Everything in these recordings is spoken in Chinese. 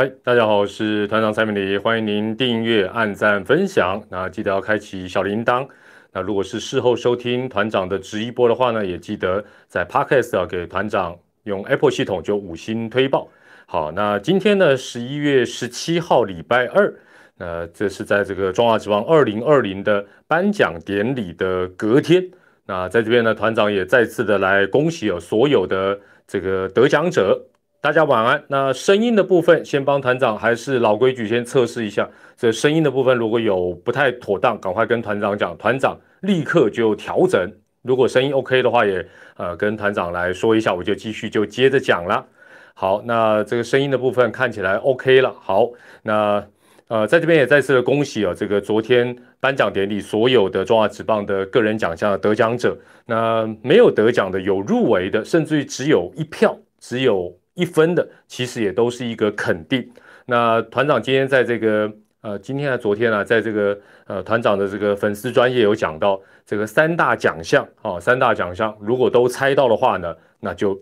嗨，大家好，我是团长蔡明礼，欢迎您订阅、按赞、分享。那记得要开启小铃铛。那如果是事后收听团长的直播的话呢，也记得在 Podcast 要给团长用 Apple 系统就五星推报。好，那今天呢，十一月十七号，礼拜二。那这是在这个中华职棒二零二零的颁奖典礼的隔天，那在这边呢，团长也再次的来恭喜哦所有的这个得奖者，大家晚安。那声音的部分，先帮团长还是老规矩，先测试一下这声音的部分，如果有不太妥当，赶快跟团长讲，团长立刻就调整。如果声音 OK 的话，也呃跟团长来说一下，我就继续就接着讲了。好，那这个声音的部分看起来 OK 了。好，那。呃，在这边也再次的恭喜啊，这个昨天颁奖典礼所有的中华职棒的个人奖项的得奖者，那没有得奖的，有入围的，甚至于只有一票、只有一分的，其实也都是一个肯定。那团长今天在这个呃，今天啊，昨天啊，在这个呃团长的这个粉丝专业有讲到这个三大奖项啊，三大奖项如果都猜到的话呢，那就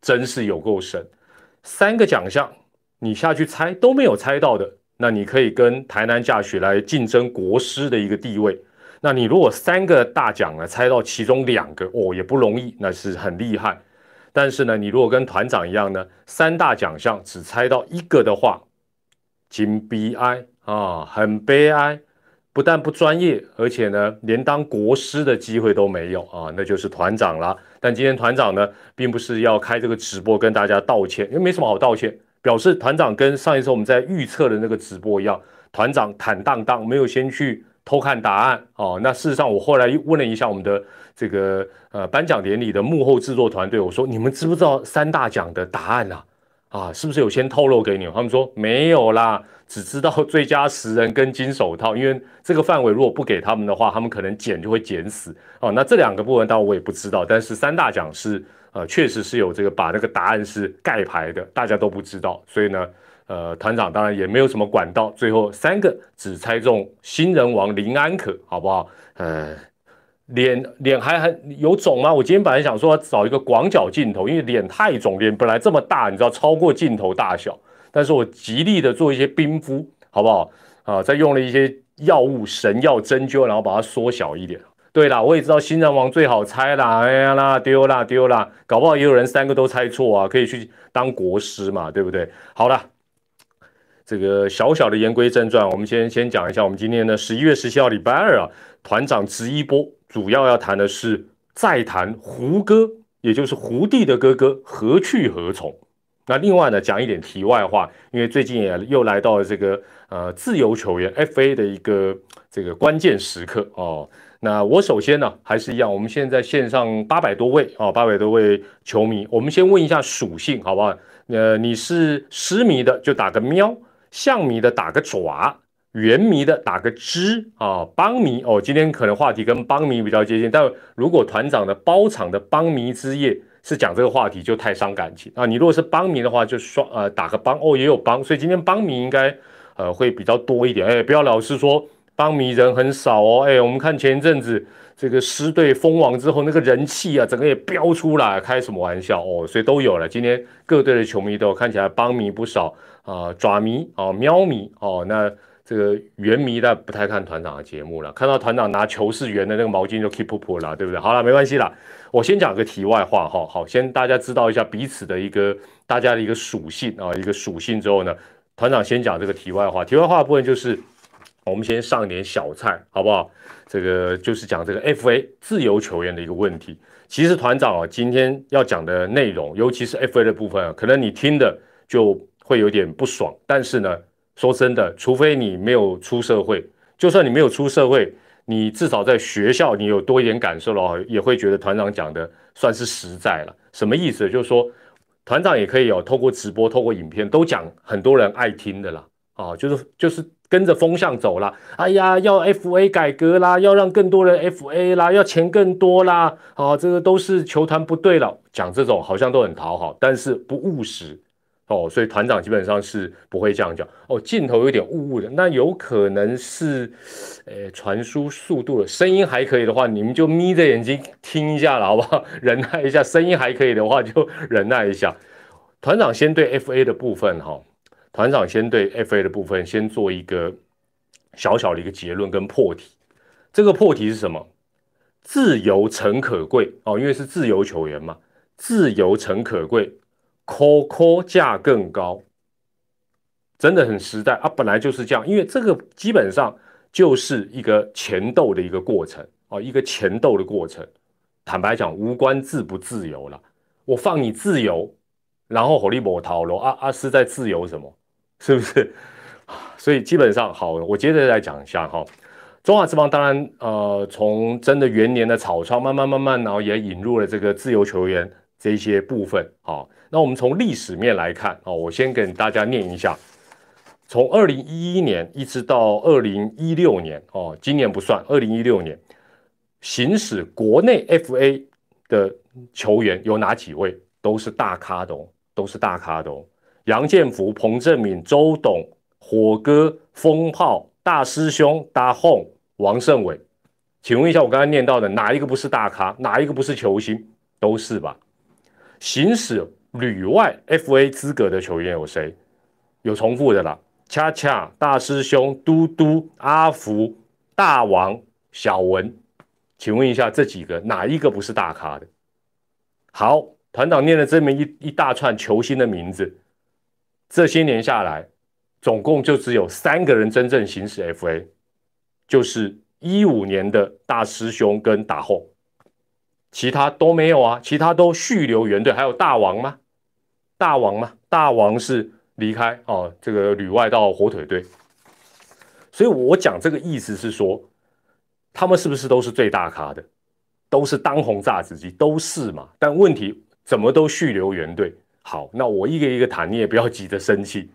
真是有够神。三个奖项你下去猜都没有猜到的。那你可以跟台南驾雪来竞争国师的一个地位。那你如果三个大奖呢猜到其中两个哦，也不容易，那是很厉害。但是呢，你如果跟团长一样呢，三大奖项只猜到一个的话，金悲哀啊，很悲哀。不但不专业，而且呢，连当国师的机会都没有啊，那就是团长了。但今天团长呢，并不是要开这个直播跟大家道歉，因为没什么好道歉。表示团长跟上一次我们在预测的那个直播一样，团长坦荡荡，没有先去偷看答案哦。那事实上，我后来又问了一下我们的这个呃颁奖典礼的幕后制作团队，我说你们知不知道三大奖的答案啊？啊，是不是有先透露给你？他们说没有啦，只知道最佳十人跟金手套，因为这个范围如果不给他们的话，他们可能剪就会剪死哦。那这两个部分当然我也不知道，但是三大奖是。呃，确实是有这个把那个答案是盖牌的，大家都不知道，所以呢，呃，团长当然也没有什么管道，最后三个只猜中新人王林安可，好不好？呃，脸脸还很有肿吗？我今天本来想说找一个广角镜头，因为脸太肿，脸本来这么大，你知道超过镜头大小，但是我极力的做一些冰敷，好不好？啊，再用了一些药物神药针灸，然后把它缩小一点。对啦，我也知道新人王最好猜啦，哎呀啦丢啦丢啦，搞不好也有人三个都猜错啊，可以去当国师嘛，对不对？好了，这个小小的言归正传，我们先先讲一下，我们今天呢十一月十七号礼拜二啊，团长直一波，主要要谈的是再谈胡歌，也就是胡弟的哥哥何去何从。那另外呢，讲一点题外话，因为最近也又来到了这个呃自由球员 FA 的一个这个关键时刻哦。那我首先呢，还是一样，我们现在线上八百多位啊，八百多位球迷，我们先问一下属性，好不好？呃，你是狮迷的就打个喵，象迷的打个爪，圆迷的打个枝啊，邦迷哦，今天可能话题跟邦迷比较接近，但如果团长的包场的邦迷之夜是讲这个话题，就太伤感情啊。你如果是邦迷的话，就双呃打个邦哦，也有邦，所以今天邦迷应该呃会比较多一点，哎，不要老是说。帮迷人很少哦，哎，我们看前一阵子这个狮队封王之后，那个人气啊，整个也飙出来，开什么玩笑哦？所以都有了。今天各队的球迷都看起来帮迷不少啊，爪迷哦，喵迷哦，那这个圆迷的不太看团长的节目了，看到团长拿球是圆的那个毛巾就 keep 噗噗了，对不对？好了，没关系啦，我先讲个题外话哈，好，先大家知道一下彼此的一个大家的一个属性啊，一个属性之后呢，团长先讲这个题外话，题外话部分就是。我们先上点小菜，好不好？这个就是讲这个 FA 自由球员的一个问题。其实团长啊，今天要讲的内容，尤其是 FA 的部分啊，可能你听的就会有点不爽。但是呢，说真的，除非你没有出社会，就算你没有出社会，你至少在学校你有多一点感受的话，也会觉得团长讲的算是实在了。什么意思？就是说，团长也可以有透过直播、透过影片都讲很多人爱听的啦。啊，就是就是。跟着风向走了，哎呀，要 F A 改革啦，要让更多人 F A 啦，要钱更多啦，啊，这个都是球团不对了，讲这种好像都很讨好，但是不务实哦，所以团长基本上是不会这样讲哦。镜头有点雾雾的，那有可能是，呃，传输速度了，声音还可以的话，你们就眯着眼睛听一下了，好不好？忍耐一下，声音还可以的话就忍耐一下。团长先对 F A 的部分哈。团长先对 FA 的部分先做一个小小的一个结论跟破题。这个破题是什么？自由诚可贵哦，因为是自由球员嘛，自由诚可贵，COCO 价更高，真的很实在啊！本来就是这样，因为这个基本上就是一个钱斗的一个过程哦，一个钱斗的过程。坦白讲，无关自不自由了。我放你自由，然后火力波涛罗啊啊是在自由什么？是不是？所以基本上好，我接着再讲一下哈。中华之邦当然呃，从真的元年的草创慢慢慢慢，然后也引入了这个自由球员这些部分。好，那我们从历史面来看哦，我先跟大家念一下，从二零一一年一直到二零一六年哦，今年不算，二零一六年行使国内 FA 的球员有哪几位？都是大咖的哦，都是大咖的哦。杨建福、彭正敏、周董、火哥、风炮、大师兄、大轰。王胜伟，请问一下，我刚才念到的哪一个不是大咖？哪一个不是球星？都是吧？行使旅外 FA 资格的球员有谁？有重复的啦，恰恰、大师兄、嘟嘟、阿福、大王、小文，请问一下，这几个哪一个不是大咖的？好，团长念了这么一一大串球星的名字，这些年下来，总共就只有三个人真正行使 FA。就是一五年的大师兄跟打后，其他都没有啊，其他都续留原队，还有大王吗？大王吗？大王是离开哦，这个旅外到火腿队，所以我讲这个意思是说，他们是不是都是最大咖的，都是当红炸子鸡，都是嘛？但问题怎么都续留原队？好，那我一个一个谈，你也不要急着生气。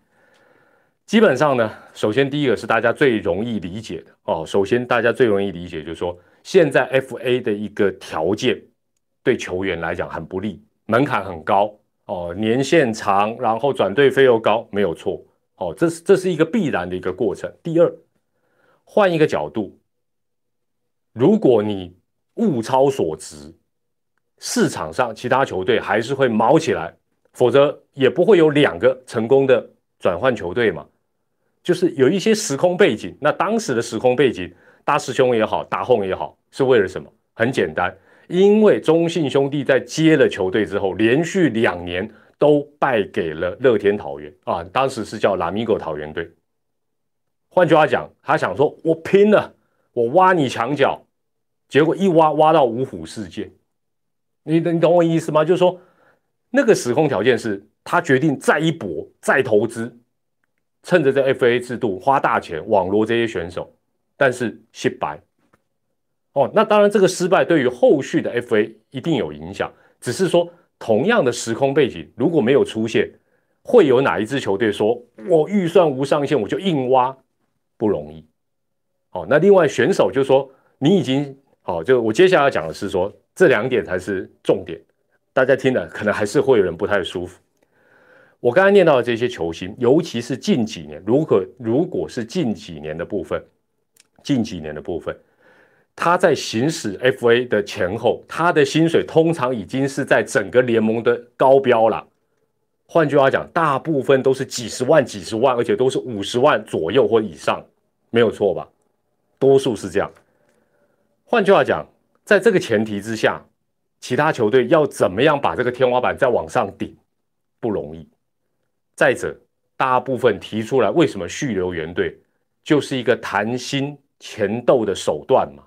基本上呢，首先第一个是大家最容易理解的哦。首先大家最容易理解就是说，现在 FA 的一个条件对球员来讲很不利，门槛很高哦，年限长，然后转队费又高，没有错哦，这是这是一个必然的一个过程。第二，换一个角度，如果你物超所值，市场上其他球队还是会毛起来，否则也不会有两个成功的转换球队嘛。就是有一些时空背景，那当时的时空背景，大师兄也好，大轰也好，是为了什么？很简单，因为中信兄弟在接了球队之后，连续两年都败给了乐天桃园啊，当时是叫拉米狗桃园队。换句话讲，他想说，我拼了，我挖你墙角，结果一挖挖到五虎世界，你你懂我意思吗？就是说，那个时空条件是他决定再一搏，再投资。趁着这 FA 制度花大钱网罗这些选手，但是失败哦。那当然，这个失败对于后续的 FA 一定有影响。只是说，同样的时空背景如果没有出现，会有哪一支球队说我预算无上限，我就硬挖？不容易。哦，那另外选手就说你已经好，就我接下来要讲的是说这两点才是重点，大家听了可能还是会有人不太舒服。我刚才念到的这些球星，尤其是近几年，如果如果是近几年的部分，近几年的部分，他在行使 FA 的前后，他的薪水通常已经是在整个联盟的高标了。换句话讲，大部分都是几十万、几十万，而且都是五十万左右或以上，没有错吧？多数是这样。换句话讲，在这个前提之下，其他球队要怎么样把这个天花板再往上顶，不容易。再者，大部分提出来为什么续留原队，就是一个谈薪前斗的手段嘛。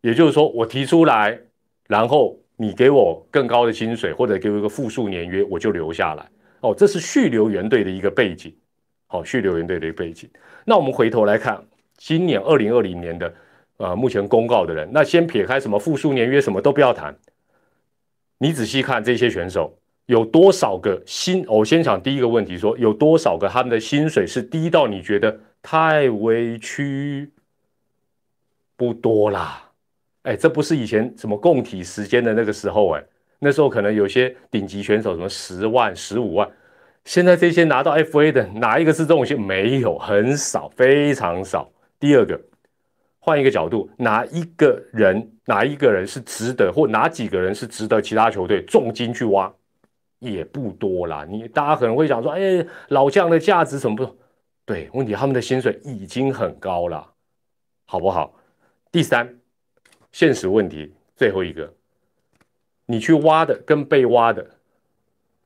也就是说，我提出来，然后你给我更高的薪水，或者给我一个复数年约，我就留下来。哦，这是续留原队的一个背景。好，续留原队的一个背景。那我们回头来看，今年二零二零年的呃，目前公告的人，那先撇开什么复数年约，什么都不要谈。你仔细看这些选手。有多少个薪？我先讲第一个问题，说有多少个他们的薪水是低到你觉得太委屈？不多啦，哎，这不是以前什么共体时间的那个时候，哎，那时候可能有些顶级选手什么十万、十五万，现在这些拿到 FA 的哪一个是这种薪？没有，很少，非常少。第二个，换一个角度，哪一个人，哪一个人是值得，或哪几个人是值得其他球队重金去挖？也不多啦。你大家可能会讲说，哎，老将的价值什么不？对，问题他们的薪水已经很高了，好不好？第三，现实问题，最后一个，你去挖的跟被挖的，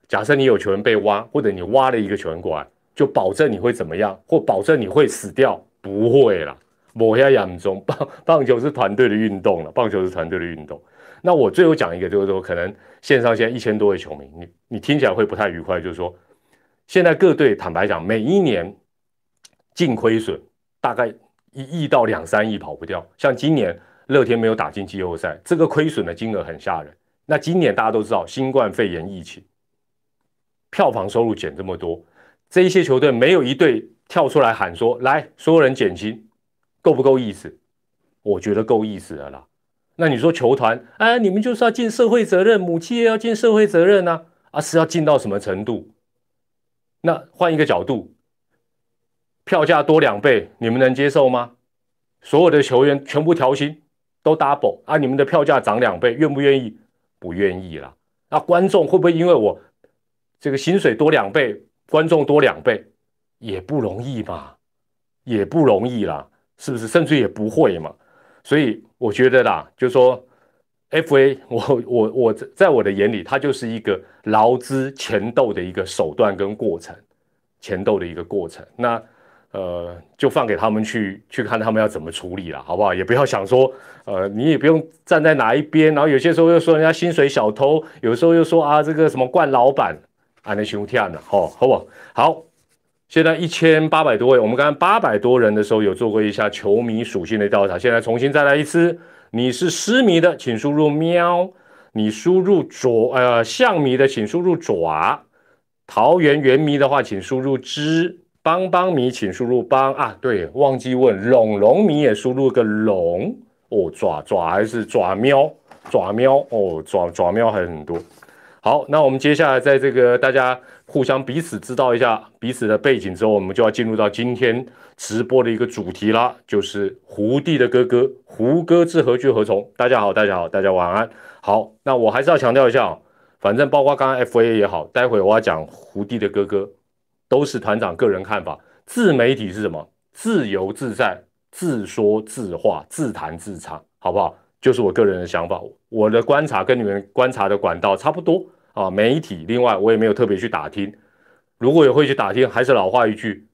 假设你有球员被挖，或者你挖了一个球员过来，就保证你会怎么样，或保证你会死掉？不会啦。某些严重棒棒球是团队的运动了，棒球是团队的运动。那我最后讲一个，就是说，可能线上现在一千多位球迷，你你听起来会不太愉快，就是说，现在各队坦白讲，每一年净亏损大概一亿到两三亿跑不掉。像今年乐天没有打进季后赛，这个亏损的金额很吓人。那今年大家都知道新冠肺炎疫情，票房收入减这么多，这一些球队没有一队跳出来喊说，来，所有人减薪。够不够意思？我觉得够意思的啦。那你说球团，哎，你们就是要尽社会责任，母企业要尽社会责任呢？啊，是要尽到什么程度？那换一个角度，票价多两倍，你们能接受吗？所有的球员全部调薪都 double 啊，你们的票价涨两倍，愿不愿意？不愿意啦。那观众会不会因为我这个薪水多两倍，观众多两倍，也不容易嘛，也不容易啦。是不是？甚至也不会嘛。所以我觉得啦，就说 F A，我我我在我的眼里，它就是一个劳资前斗的一个手段跟过程，前斗的一个过程。那呃，就放给他们去去看他们要怎么处理了，好不好？也不要想说，呃，你也不用站在哪一边。然后有些时候又说人家薪水小偷，有时候又说啊，这个什么惯老板，啊，那兄弟啊，好，好不好？好。现在一千八百多位，我们刚刚八百多人的时候有做过一下球迷属性的调查，现在重新再来一次。你是狮迷的，请输入喵；你输入爪，呃，象迷的，请输入爪；桃园园迷的话，请输入之；帮帮迷，请输入帮啊。对，忘记问龙龙迷也输入个龙哦，爪爪还是爪喵？爪喵哦，爪爪喵还很多。好，那我们接下来在这个大家。互相彼此知道一下彼此的背景之后，我们就要进入到今天直播的一个主题啦，就是胡弟的哥哥胡歌之何去何从？大家好，大家好，大家晚安。好，那我还是要强调一下，反正包括刚刚 F A 也好，待会我要讲胡弟的哥哥，都是团长个人看法。自媒体是什么？自由自在，自说自话，自弹自唱，好不好？就是我个人的想法，我的观察跟你们观察的管道差不多。啊，媒体，另外我也没有特别去打听，如果有会去打听，还是老话一句，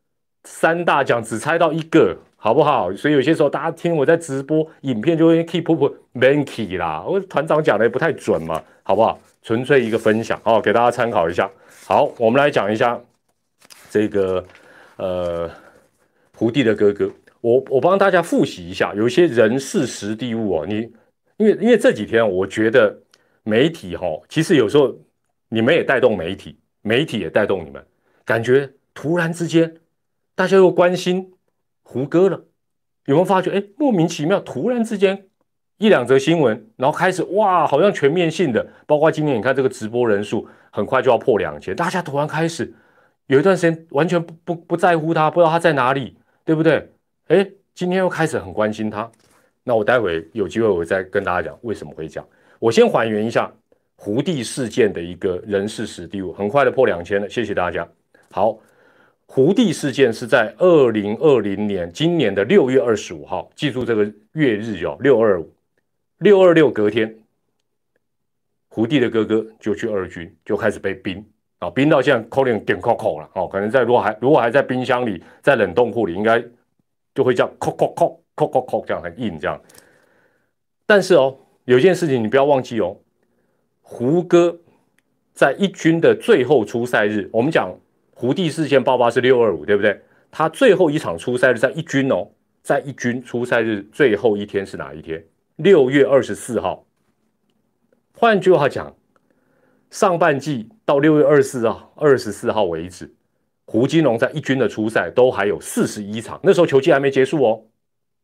三大奖只猜到一个，好不好？所以有些时候大家听我在直播，影片就会 keep up manky 啦，我团长讲的也不太准嘛，好不好？纯粹一个分享哦，给大家参考一下。好，我们来讲一下这个呃胡弟的哥哥，我我帮大家复习一下，有些人事实地物哦，你因为因为这几天我觉得媒体哈，其实有时候。你们也带动媒体，媒体也带动你们，感觉突然之间，大家又关心胡歌了，有没有发觉？哎，莫名其妙，突然之间一两则新闻，然后开始哇，好像全面性的，包括今年你看这个直播人数很快就要破两千，大家突然开始有一段时间完全不不不在乎他，不知道他在哪里，对不对？哎，今天又开始很关心他，那我待会有机会我再跟大家讲为什么会讲，我先还原一下。胡地事件的一个人事史地物，很快的破两千了，谢谢大家。好，胡地事件是在二零二零年今年的六月二十五号，记住这个月日哦，六二五六二六隔天，胡地的哥哥就去二军，就开始被冰啊，冰到现在扣点点扣扣了哦，可能在如果还如果还在冰箱里，在冷冻库里，应该就会叫扣扣扣扣扣扣这样很硬这样。但是哦，有件事情你不要忘记哦。胡歌在一军的最后出赛日，我们讲胡地事件爆发是六二五，对不对？他最后一场出赛日在一军哦，在一军出赛日最后一天是哪一天？六月二十四号。换句话讲，上半季到六月二十四号二十四号为止，胡金龙在一军的出赛都还有四十一场，那时候球季还没结束哦，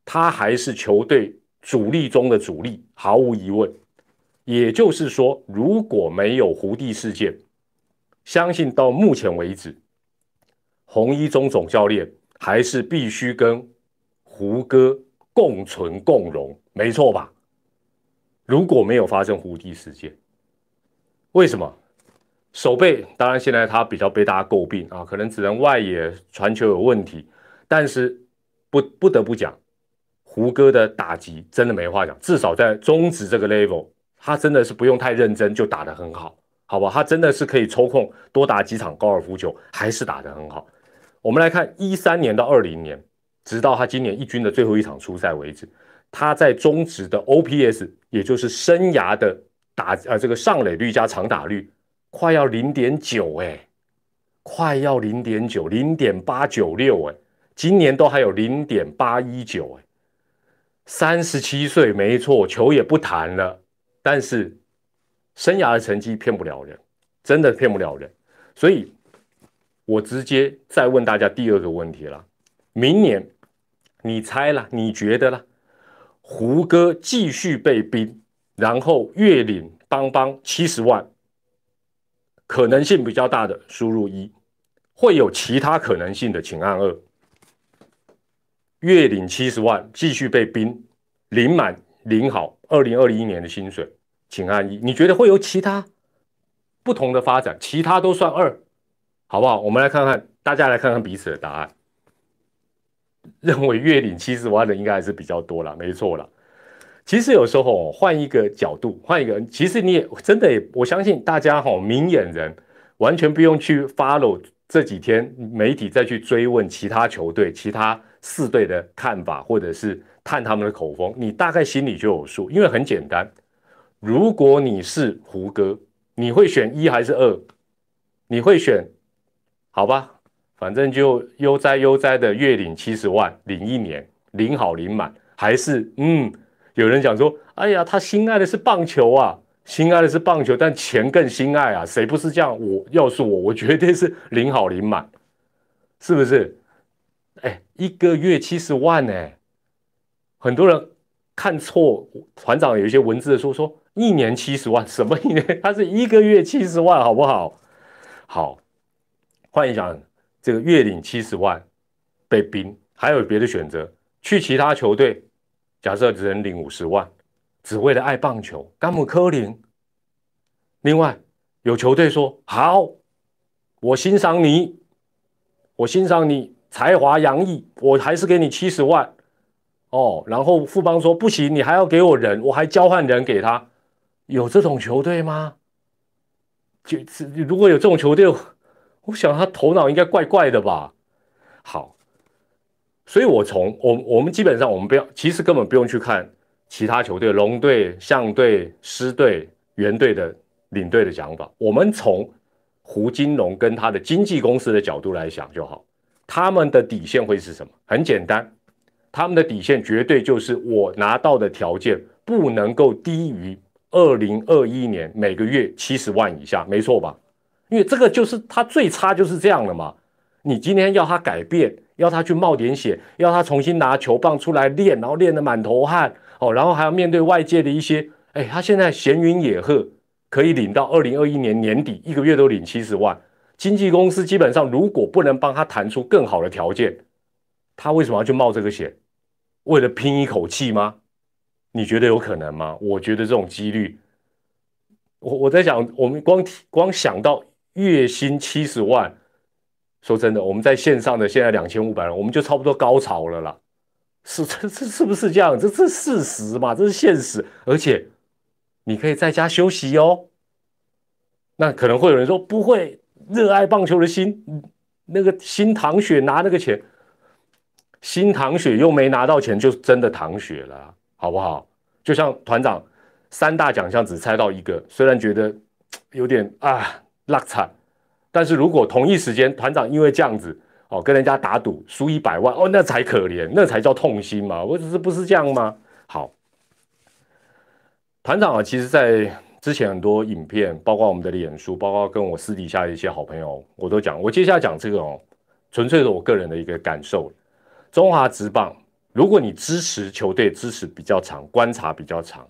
他还是球队主力中的主力，毫无疑问。也就是说，如果没有胡地事件，相信到目前为止，红一中总教练还是必须跟胡歌共存共荣，没错吧？如果没有发生胡地事件，为什么？守备当然现在他比较被大家诟病啊，可能只能外野传球有问题，但是不不得不讲，胡歌的打击真的没话讲，至少在中职这个 level，他真的是不用太认真就打得很好，好吧？他真的是可以抽空多打几场高尔夫球，还是打得很好。我们来看一三年到二零年，直到他今年一军的最后一场出赛为止。他在中职的 OPS，也就是生涯的打呃这个上垒率加长打率，快要零点九哎，快要零点九，零点八九六哎，今年都还有零点八一九哎，三十七岁没错，球也不弹了，但是生涯的成绩骗不了人，真的骗不了人，所以我直接再问大家第二个问题了，明年你猜了，你觉得了？胡歌继续被冰，然后月领邦邦七十万，可能性比较大的输入一，会有其他可能性的请按二。月领七十万继续被冰，领满领好二零二一年的薪水，请按一。你觉得会有其他不同的发展？其他都算二，好不好？我们来看看，大家来看看彼此的答案。认为月领七十万的应该还是比较多了，没错了。其实有时候换一个角度，换一个，其实你也真的，我相信大家哈，明眼人完全不用去 follow 这几天媒体再去追问其他球队、其他四队的看法，或者是探他们的口风，你大概心里就有数。因为很简单，如果你是胡歌，你会选一还是二？你会选？好吧。反正就悠哉悠哉的月领七十万，领一年，领好领满，还是嗯，有人讲说，哎呀，他心爱的是棒球啊，心爱的是棒球，但钱更心爱啊，谁不是这样？我要是我，我绝对是领好领满，是不是？哎，一个月七十万呢，很多人看错，团长有一些文字的说说一年七十万，什么一年？他是一个月七十万，好不好？好，换一想。这个月领七十万被冰，还有别的选择，去其他球队，假设只能领五十万，只为了爱棒球，甘姆科林。另外有球队说好，我欣赏你，我欣赏你才华洋溢，我还是给你七十万哦。然后富邦说不行，你还要给我人，我还交换人给他，有这种球队吗？就是如果有这种球队。我想他头脑应该怪怪的吧？好，所以我从我我们基本上我们不要，其实根本不用去看其他球队龙队、象队、狮队、猿队的领队的讲法，我们从胡金龙跟他的经纪公司的角度来想就好。他们的底线会是什么？很简单，他们的底线绝对就是我拿到的条件不能够低于二零二一年每个月七十万以下，没错吧？因为这个就是他最差就是这样了嘛。你今天要他改变，要他去冒点险，要他重新拿球棒出来练，然后练得满头汗哦，然后还要面对外界的一些，哎，他现在闲云野鹤，可以领到二零二一年年底一个月都领七十万。经纪公司基本上如果不能帮他谈出更好的条件，他为什么要去冒这个险？为了拼一口气吗？你觉得有可能吗？我觉得这种几率，我我在想，我们光光想到。月薪七十万，说真的，我们在线上的现在两千五百人，我们就差不多高潮了啦。是这这是不是这样？这是事实嘛？这是现实。而且你可以在家休息哦。那可能会有人说不会，热爱棒球的心，那个心淌血拿那个钱，心淌血又没拿到钱，就真的淌血了，好不好？就像团长三大奖项只猜到一个，虽然觉得 有点啊。落惨，但是如果同一时间团长因为这样子哦跟人家打赌输一百万哦那才可怜，那才叫痛心嘛，我只是不是这样吗？好，团长啊，其实在之前很多影片，包括我们的脸书，包括跟我私底下的一些好朋友，我都讲，我接下来讲这个哦，纯粹是我个人的一个感受。中华职棒，如果你支持球队支持比较长，观察比较长，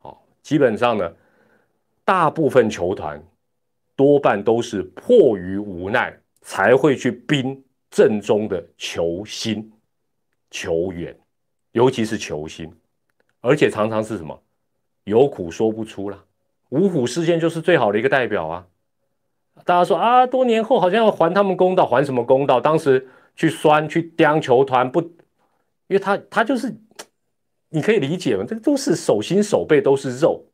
哦，基本上呢，大部分球团。多半都是迫于无奈才会去冰正中的球星、球员，尤其是球星，而且常常是什么有苦说不出啦。五虎事件就是最好的一个代表啊。大家说啊，多年后好像要还他们公道，还什么公道？当时去酸去刁球团不，因为他他就是，你可以理解嘛，这个都是手心手背都是肉，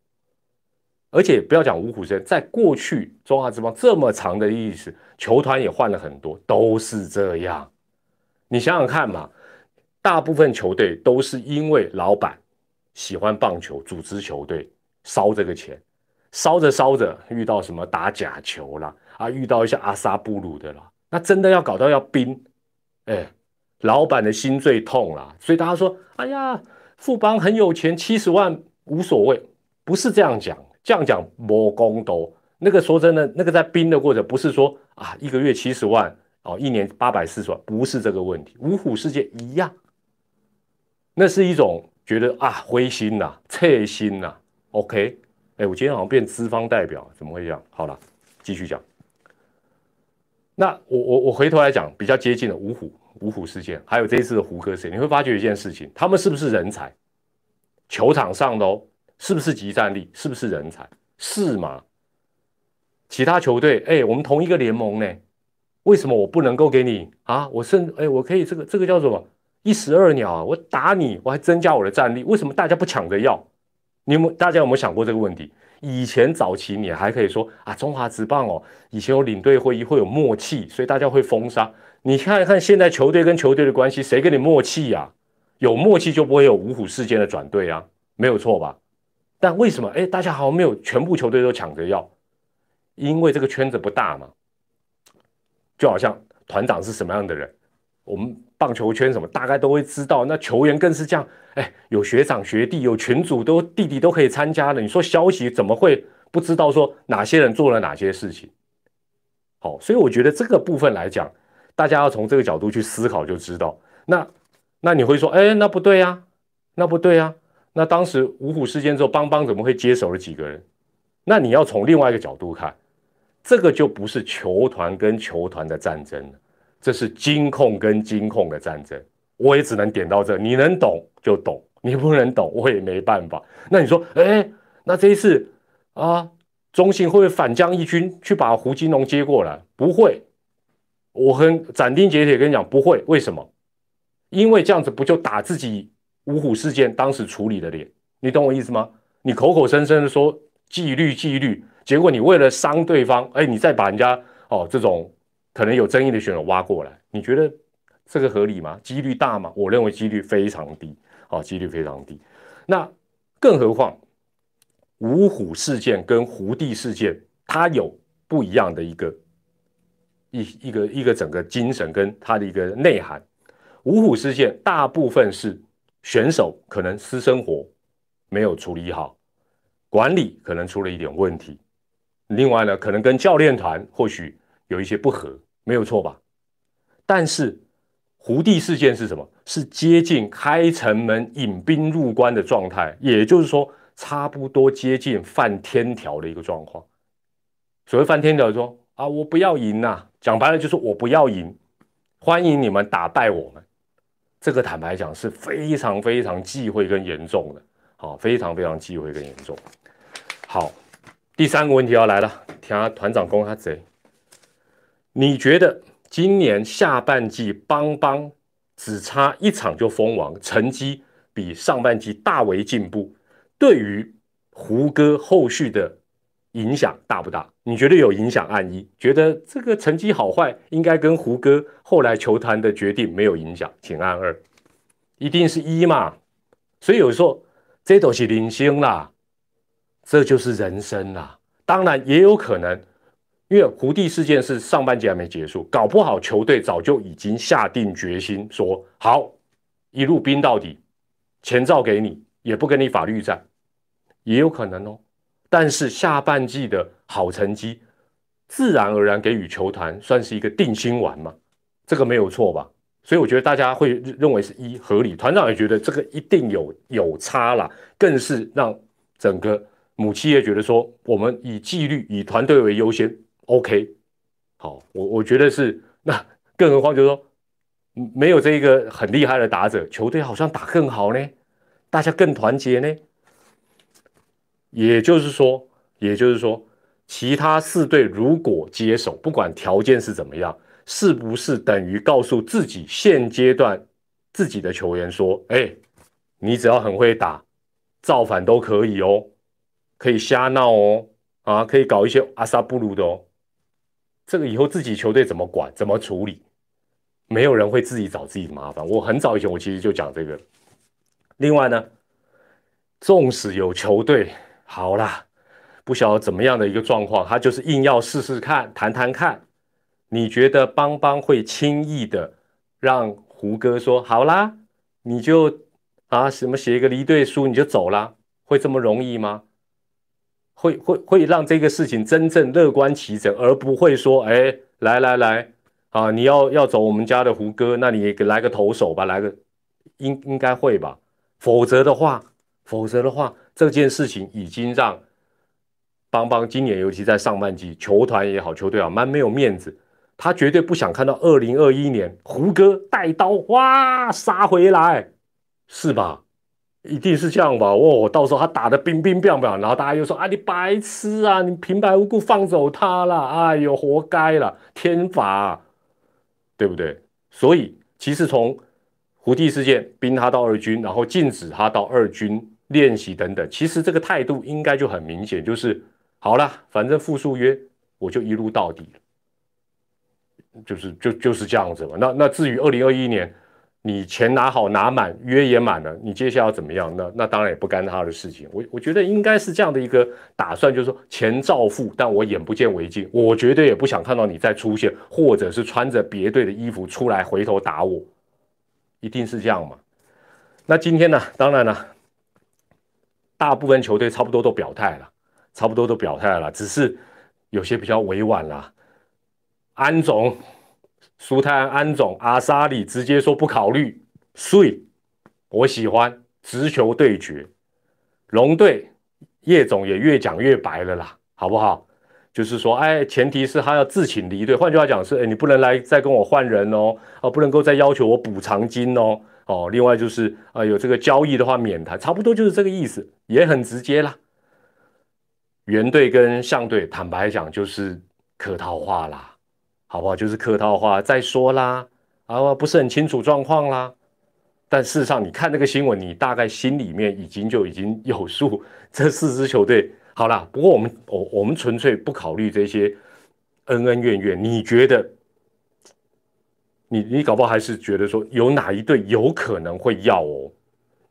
而且不要讲五虎生，在过去中华之邦这么长的历史，球团也换了很多，都是这样。你想想看嘛，大部分球队都是因为老板喜欢棒球，组织球队烧这个钱。烧着烧着，遇到什么打假球啦，啊，遇到一些阿萨布鲁的啦，那真的要搞到要冰，哎，老板的心最痛啦。所以大家说，哎呀，富邦很有钱，七十万无所谓，不是这样讲，这样讲魔公都那个说真的，那个在冰的过程，不是说啊一个月七十万哦，一年八百四十万，不是这个问题。五虎世界一样，那是一种觉得啊灰心呐，切心呐，OK。哎，我今天好像变资方代表，怎么会这样？好了，继续讲。那我我我回头来讲，比较接近的五虎五虎事件，还有这一次的胡歌事件，你会发觉一件事情：他们是不是人才？球场上的哦，是不是集战力？是不是人才？是吗？其他球队，哎，我们同一个联盟呢，为什么我不能够给你啊？我甚哎，我可以这个这个叫什么一石二鸟啊？我打你，我还增加我的战力，为什么大家不抢着要？你有大家有没有想过这个问题？以前早期你还可以说啊，中华职棒哦，以前有领队会议会有默契，所以大家会封杀。你看一看现在球队跟球队的关系，谁跟你默契呀？有默契就不会有五虎事件的转队啊，没有错吧？但为什么哎，大家好像没有全部球队都抢着要？因为这个圈子不大嘛，就好像团长是什么样的人，我们。棒球圈什么大概都会知道，那球员更是这样。哎，有学长学弟，有群主都弟弟都可以参加的。你说消息怎么会不知道？说哪些人做了哪些事情？好，所以我觉得这个部分来讲，大家要从这个角度去思考，就知道。那那你会说，哎，那不对呀，那不对呀。那当时五虎事件之后，邦邦怎么会接手了几个人？那你要从另外一个角度看，这个就不是球团跟球团的战争了。这是金控跟金控的战争，我也只能点到这。你能懂就懂，你不能懂我也没办法。那你说，哎，那这一次啊，中信会不会反将一军去把胡金龙接过来？不会，我很斩钉截铁跟你讲，不会。为什么？因为这样子不就打自己五虎事件当时处理的脸？你懂我意思吗？你口口声声的说纪律纪律，结果你为了伤对方，哎，你再把人家哦这种。可能有争议的选手挖过来，你觉得这个合理吗？几率大吗？我认为几率非常低，好，几率非常低。那更何况五虎事件跟胡地事件，它有不一样的一个一一个一个整个精神跟它的一个内涵。五虎事件大部分是选手可能私生活没有处理好，管理可能出了一点问题，另外呢，可能跟教练团或许。有一些不和，没有错吧？但是胡地事件是什么？是接近开城门引兵入关的状态，也就是说，差不多接近犯天条的一个状况。所谓犯天条，说啊，我不要赢呐，讲白了就是我不要赢，欢迎你们打败我们。这个坦白讲是非常非常忌讳跟严重的，好，非常非常忌讳跟严重。好，第三个问题要来了，听下团长公他贼。你觉得今年下半季邦邦只差一场就封王，成绩比上半季大为进步，对于胡歌后续的影响大不大？你觉得有影响？按一，觉得这个成绩好坏应该跟胡歌后来球坛的决定没有影响，请按二，一定是一嘛？所以有时候这都是零星啦，这就是人生啦。当然也有可能。因为胡地事件是上半季还没结束，搞不好球队早就已经下定决心说好一路拼到底，钱照给你，也不跟你法律战，也有可能哦。但是下半季的好成绩，自然而然给予球团算是一个定心丸嘛，这个没有错吧？所以我觉得大家会认为是一合理，团长也觉得这个一定有有差啦，更是让整个母企业觉得说，我们以纪律、以团队为优先。OK，好，我我觉得是那，更何况就是说，没有这一个很厉害的打者，球队好像打更好呢，大家更团结呢。也就是说，也就是说，其他四队如果接手，不管条件是怎么样，是不是等于告诉自己现阶段自己的球员说：“哎，你只要很会打，造反都可以哦，可以瞎闹哦，啊，可以搞一些阿萨布鲁的哦。”这个以后自己球队怎么管、怎么处理？没有人会自己找自己的麻烦。我很早以前我其实就讲这个。另外呢，纵使有球队好啦。不晓得怎么样的一个状况，他就是硬要试试看，谈谈看。你觉得邦邦会轻易的让胡歌说好啦，你就啊什么写一个离队书你就走啦？会这么容易吗？会会会让这个事情真正乐观其成，而不会说哎来来来啊你要要走我们家的胡歌，那你来个投手吧，来个应应该会吧？否则的话，否则的话，这件事情已经让。邦邦今年尤其在上半季，球团也好，球队好，蛮没有面子。他绝对不想看到二零二一年胡歌带刀哇杀回来，是吧？一定是这样吧？哦，到时候他打的冰冰冰冰，然后大家又说啊，你白痴啊，你平白无故放走他了，哎呦，活该了，天罚，对不对？所以其实从胡地事件冰他到二军，然后禁止他到二军练习等等，其实这个态度应该就很明显，就是。好了，反正复数约我就一路到底了，就是就就是这样子嘛。那那至于二零二一年你钱拿好拿满约也满了，你接下来要怎么样？那那当然也不干他的事情。我我觉得应该是这样的一个打算，就是说钱照付，但我眼不见为净。我绝对也不想看到你再出现，或者是穿着别队的衣服出来回头打我，一定是这样嘛？那今天呢？当然了，大部分球队差不多都表态了。差不多都表态了，只是有些比较委婉啦。安总、苏泰安、安总、阿沙里直接说不考虑。所以，我喜欢直球对决。龙队叶总也越讲越白了啦，好不好？就是说，哎，前提是他要自请离队。换句话讲是，哎，你不能来再跟我换人哦，哦，不能够再要求我补偿金哦，哦，另外就是啊，有这个交易的话免谈，差不多就是这个意思，也很直接啦。原队跟相队，坦白讲就是客套话啦，好不好？就是客套话，再说啦，啊，不是很清楚状况啦。但事实上，你看那个新闻，你大概心里面已经就已经有数。这四支球队，好啦，不过我们我我们纯粹不考虑这些恩恩怨怨。你觉得，你你搞不好还是觉得说，有哪一队有可能会要哦？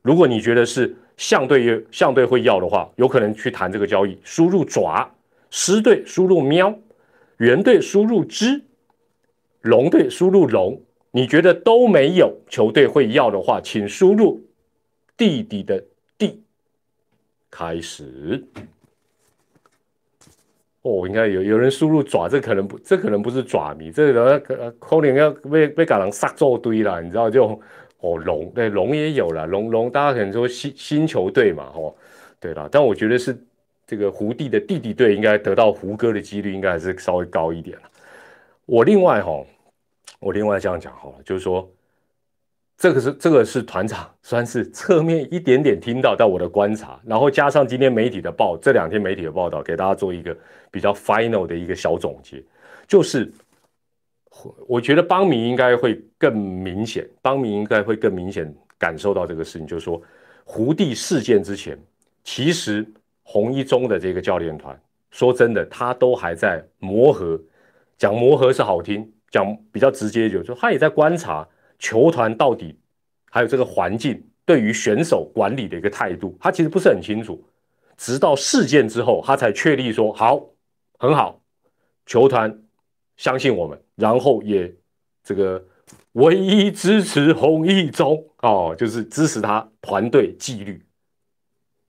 如果你觉得是。相对相对会要的话，有可能去谈这个交易。输入爪，狮队输入喵，猿队输入之，龙队输入龙。你觉得都没有球队会要的话，请输入弟弟的弟。开始。哦，应该有有人输入爪，这可能不，这可能不是爪迷，这个可可能要被被搞人杀做堆了，你知道就。哦，龙对龙也有了，龙龙大家可能说新新球队嘛，哦，对了，但我觉得是这个胡弟的弟弟队应该得到胡歌的几率应该还是稍微高一点了。我另外哈，我另外这样讲哈，就是说这个是这个是团长算是侧面一点点听到到我的观察，然后加上今天媒体的报这两天媒体的报道，给大家做一个比较 final 的一个小总结，就是。我觉得邦民应该会更明显，邦民应该会更明显感受到这个事情，就是说，胡地事件之前，其实红一中的这个教练团，说真的，他都还在磨合。讲磨合是好听，讲比较直接，就是说他也在观察球团到底还有这个环境对于选手管理的一个态度，他其实不是很清楚。直到事件之后，他才确立说好，很好，球团。相信我们，然后也这个唯一支持洪一中哦，就是支持他团队纪律。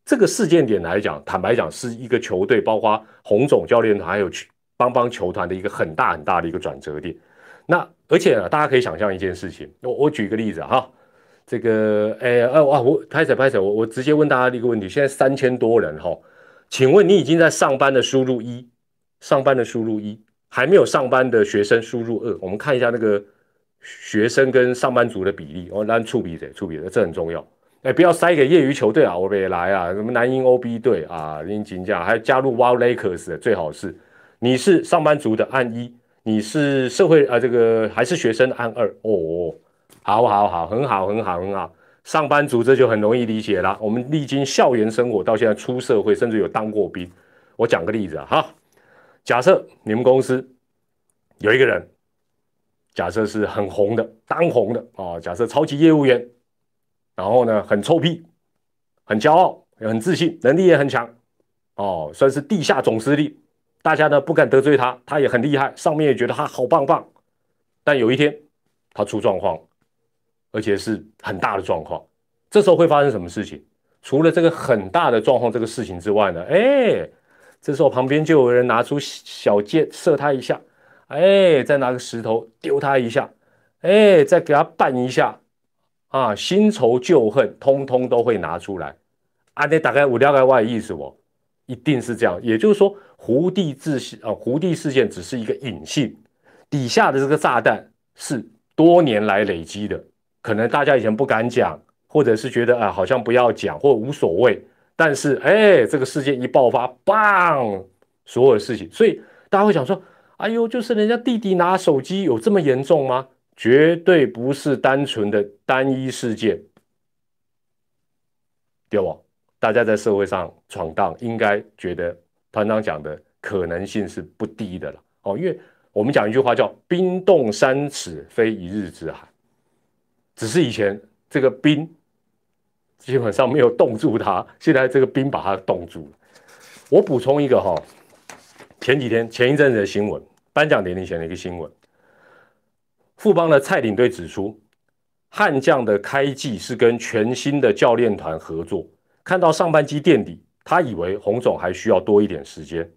这个事件点来讲，坦白讲，是一个球队，包括洪总教练团还有帮帮球团的一个很大很大的一个转折点。那而且呢，大家可以想象一件事情，我我举一个例子哈，这个哎哎哇，我拍手拍手，我我直接问大家一个问题：现在三千多人哈，请问你已经在上班的输入一，上班的输入一。还没有上班的学生输入二，我们看一下那个学生跟上班族的比例。哦，按处比的处比的，这很重要。哎，不要塞给业余球队啊，我也来啊，什么南英 OB 队啊，林金价还加入 Wild Lakers，最好是你是上班族的按一，你是社会啊这个还是学生按二哦，好好好，很好很好很好，上班族这就很容易理解了。我们历经校园生活到现在出社会，甚至有当过兵。我讲个例子啊，哈，假设你们公司有一个人，假设是很红的、当红的啊，假设超级业务员，然后呢很臭屁、很骄傲、很自信，能力也很强，哦，算是地下总司令，大家呢不敢得罪他，他也很厉害，上面也觉得他好棒棒。但有一天他出状况，而且是很大的状况，这时候会发生什么事情？除了这个很大的状况这个事情之外呢？哎。这时候旁边就有人拿出小箭射他一下，哎，再拿个石头丢他一下，哎，再给他绊一下，啊，新仇旧恨通通都会拿出来。啊，你大概我了解我的意思不？一定是这样。也就是说，胡地自啊，胡地事件只是一个隐性，底下的这个炸弹是多年来累积的，可能大家以前不敢讲，或者是觉得啊，好像不要讲或无所谓。但是，哎，这个事件一爆发，棒，所有的事情，所以大家会想说，哎呦，就是人家弟弟拿手机有这么严重吗？绝对不是单纯的单一事件，对不？大家在社会上闯荡，应该觉得团长讲的可能性是不低的了。哦，因为我们讲一句话叫“冰冻三尺，非一日之寒”，只是以前这个冰。基本上没有冻住他，现在这个冰把他冻住了。我补充一个哈，前几天前一阵子的新闻，颁奖典礼前的一个新闻，富邦的蔡领队指出，悍将的开季是跟全新的教练团合作，看到上半季垫底，他以为洪总还需要多一点时间。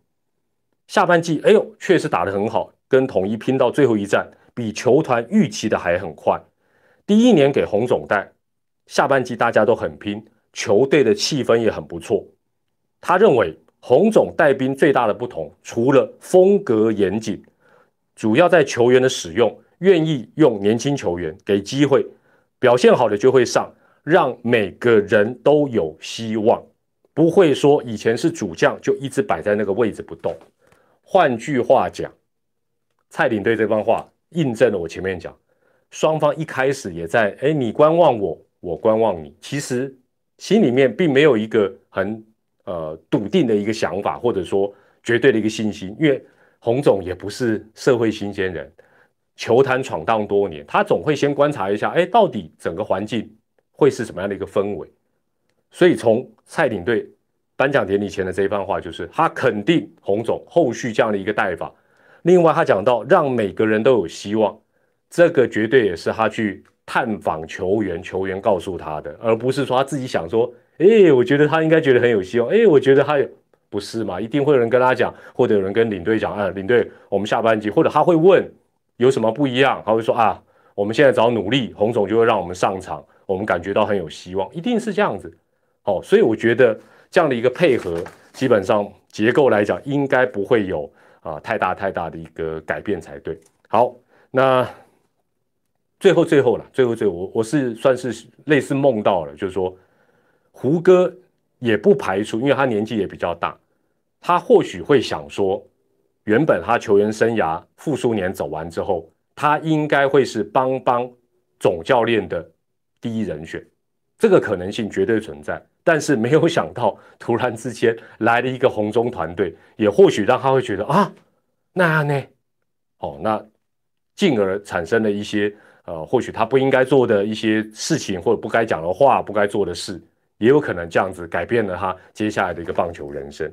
下半季，哎呦，确实打得很好，跟统一拼到最后一战，比球团预期的还很快。第一年给洪总带。下半季大家都很拼，球队的气氛也很不错。他认为洪总带兵最大的不同，除了风格严谨，主要在球员的使用，愿意用年轻球员给机会，表现好的就会上，让每个人都有希望，不会说以前是主将就一直摆在那个位置不动。换句话讲，蔡领队这番话印证了我前面讲，双方一开始也在哎，你观望我。我观望你，其实心里面并没有一个很呃笃定的一个想法，或者说绝对的一个信心。因为洪总也不是社会新鲜人，球坛闯荡多年，他总会先观察一下，哎，到底整个环境会是什么样的一个氛围。所以从蔡领队颁奖典礼前的这一番话，就是他肯定洪总后续这样的一个带法。另外，他讲到让每个人都有希望，这个绝对也是他去。探访球员，球员告诉他的，而不是说他自己想说，哎，我觉得他应该觉得很有希望，哎，我觉得他有，不是嘛？一定会有人跟他讲，或者有人跟领队讲，啊，领队，我们下半级，或者他会问有什么不一样，他会说啊，我们现在只要努力，洪总就会让我们上场，我们感觉到很有希望，一定是这样子，哦，所以我觉得这样的一个配合，基本上结构来讲，应该不会有啊太大太大的一个改变才对。好，那。最后，最后了，最后，最后，我我是算是类似梦到了，就是说，胡歌也不排除，因为他年纪也比较大，他或许会想说，原本他球员生涯复苏年走完之后，他应该会是邦邦总教练的第一人选，这个可能性绝对存在。但是没有想到，突然之间来了一个红中团队，也或许让他会觉得啊，那样呢？哦，那进而产生了一些。呃，或许他不应该做的一些事情，或者不该讲的话，不该做的事，也有可能这样子改变了他接下来的一个棒球人生。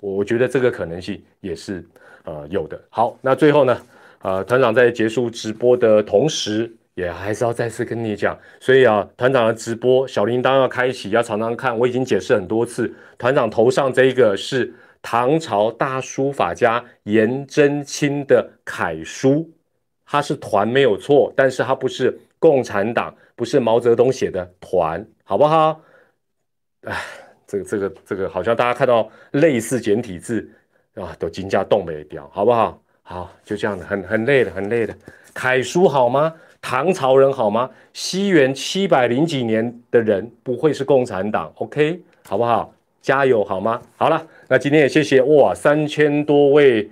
我觉得这个可能性也是呃有的。好，那最后呢，呃，团长在结束直播的同时，也还是要再次跟你讲，所以啊，团长的直播小铃铛要开启，要常常看。我已经解释很多次，团长头上这一个是唐朝大书法家颜真卿的楷书。他是团没有错，但是他不是共产党，不是毛泽东写的团，好不好？哎，这个这个这个，好像大家看到类似简体字啊，都金价动没掉，好不好？好，就这样的，很很累的，很累的。楷书好吗？唐朝人好吗？西元七百零几年的人不会是共产党，OK，好不好？加油好吗？好了，那今天也谢谢哇，三千多位，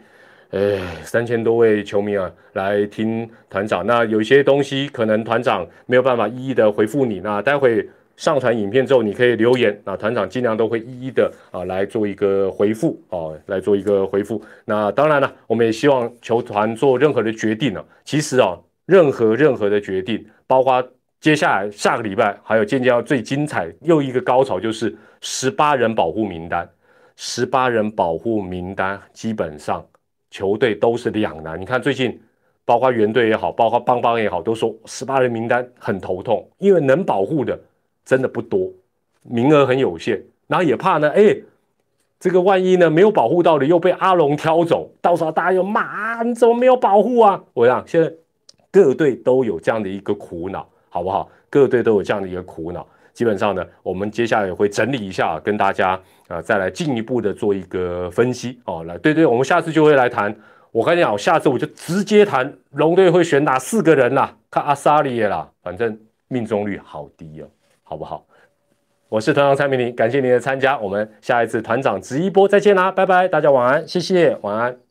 哎，三千多位球迷啊，来听团长。那有些东西可能团长没有办法一一的回复你，那待会上传影片之后，你可以留言，那团长尽量都会一一的啊来做一个回复哦，来做一个回复。那当然了，我们也希望球团做任何的决定呢，其实啊，任何任何的决定，包括。接下来下个礼拜还有渐渐要最精彩又一个高潮，就是十八人保护名单。十八人保护名单基本上球队都是两难。你看最近，包括原队也好，包括邦邦也好，都说十八人名单很头痛，因为能保护的真的不多，名额很有限。然后也怕呢，哎，这个万一呢没有保护到的又被阿龙挑走，到时候大家又骂啊你怎么没有保护啊？我想现在各队都有这样的一个苦恼。好不好？各队都有这样的一个苦恼。基本上呢，我们接下来也会整理一下，跟大家啊再来进一步的做一个分析哦。来，对对，我们下次就会来谈。我跟你讲，下次我就直接谈龙队会选哪四个人啦，看阿萨利啦，反正命中率好低哦，好不好？我是团长蔡明林，感谢您的参加，我们下一次团长直一波再见啦，拜拜，大家晚安，谢谢，晚安。